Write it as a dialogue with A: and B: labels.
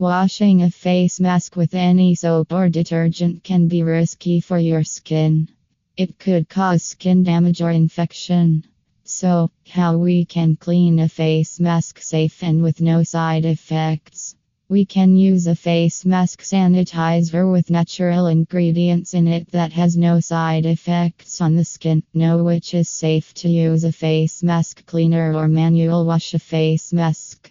A: Washing a face mask with any soap or detergent can be risky for your skin. It could cause skin damage or infection. So, how we can clean a face mask safe and with no side effects? We can use a face mask sanitizer with natural ingredients in it that has no side effects on the skin. Know which is safe to use a face mask cleaner or manual wash a face mask.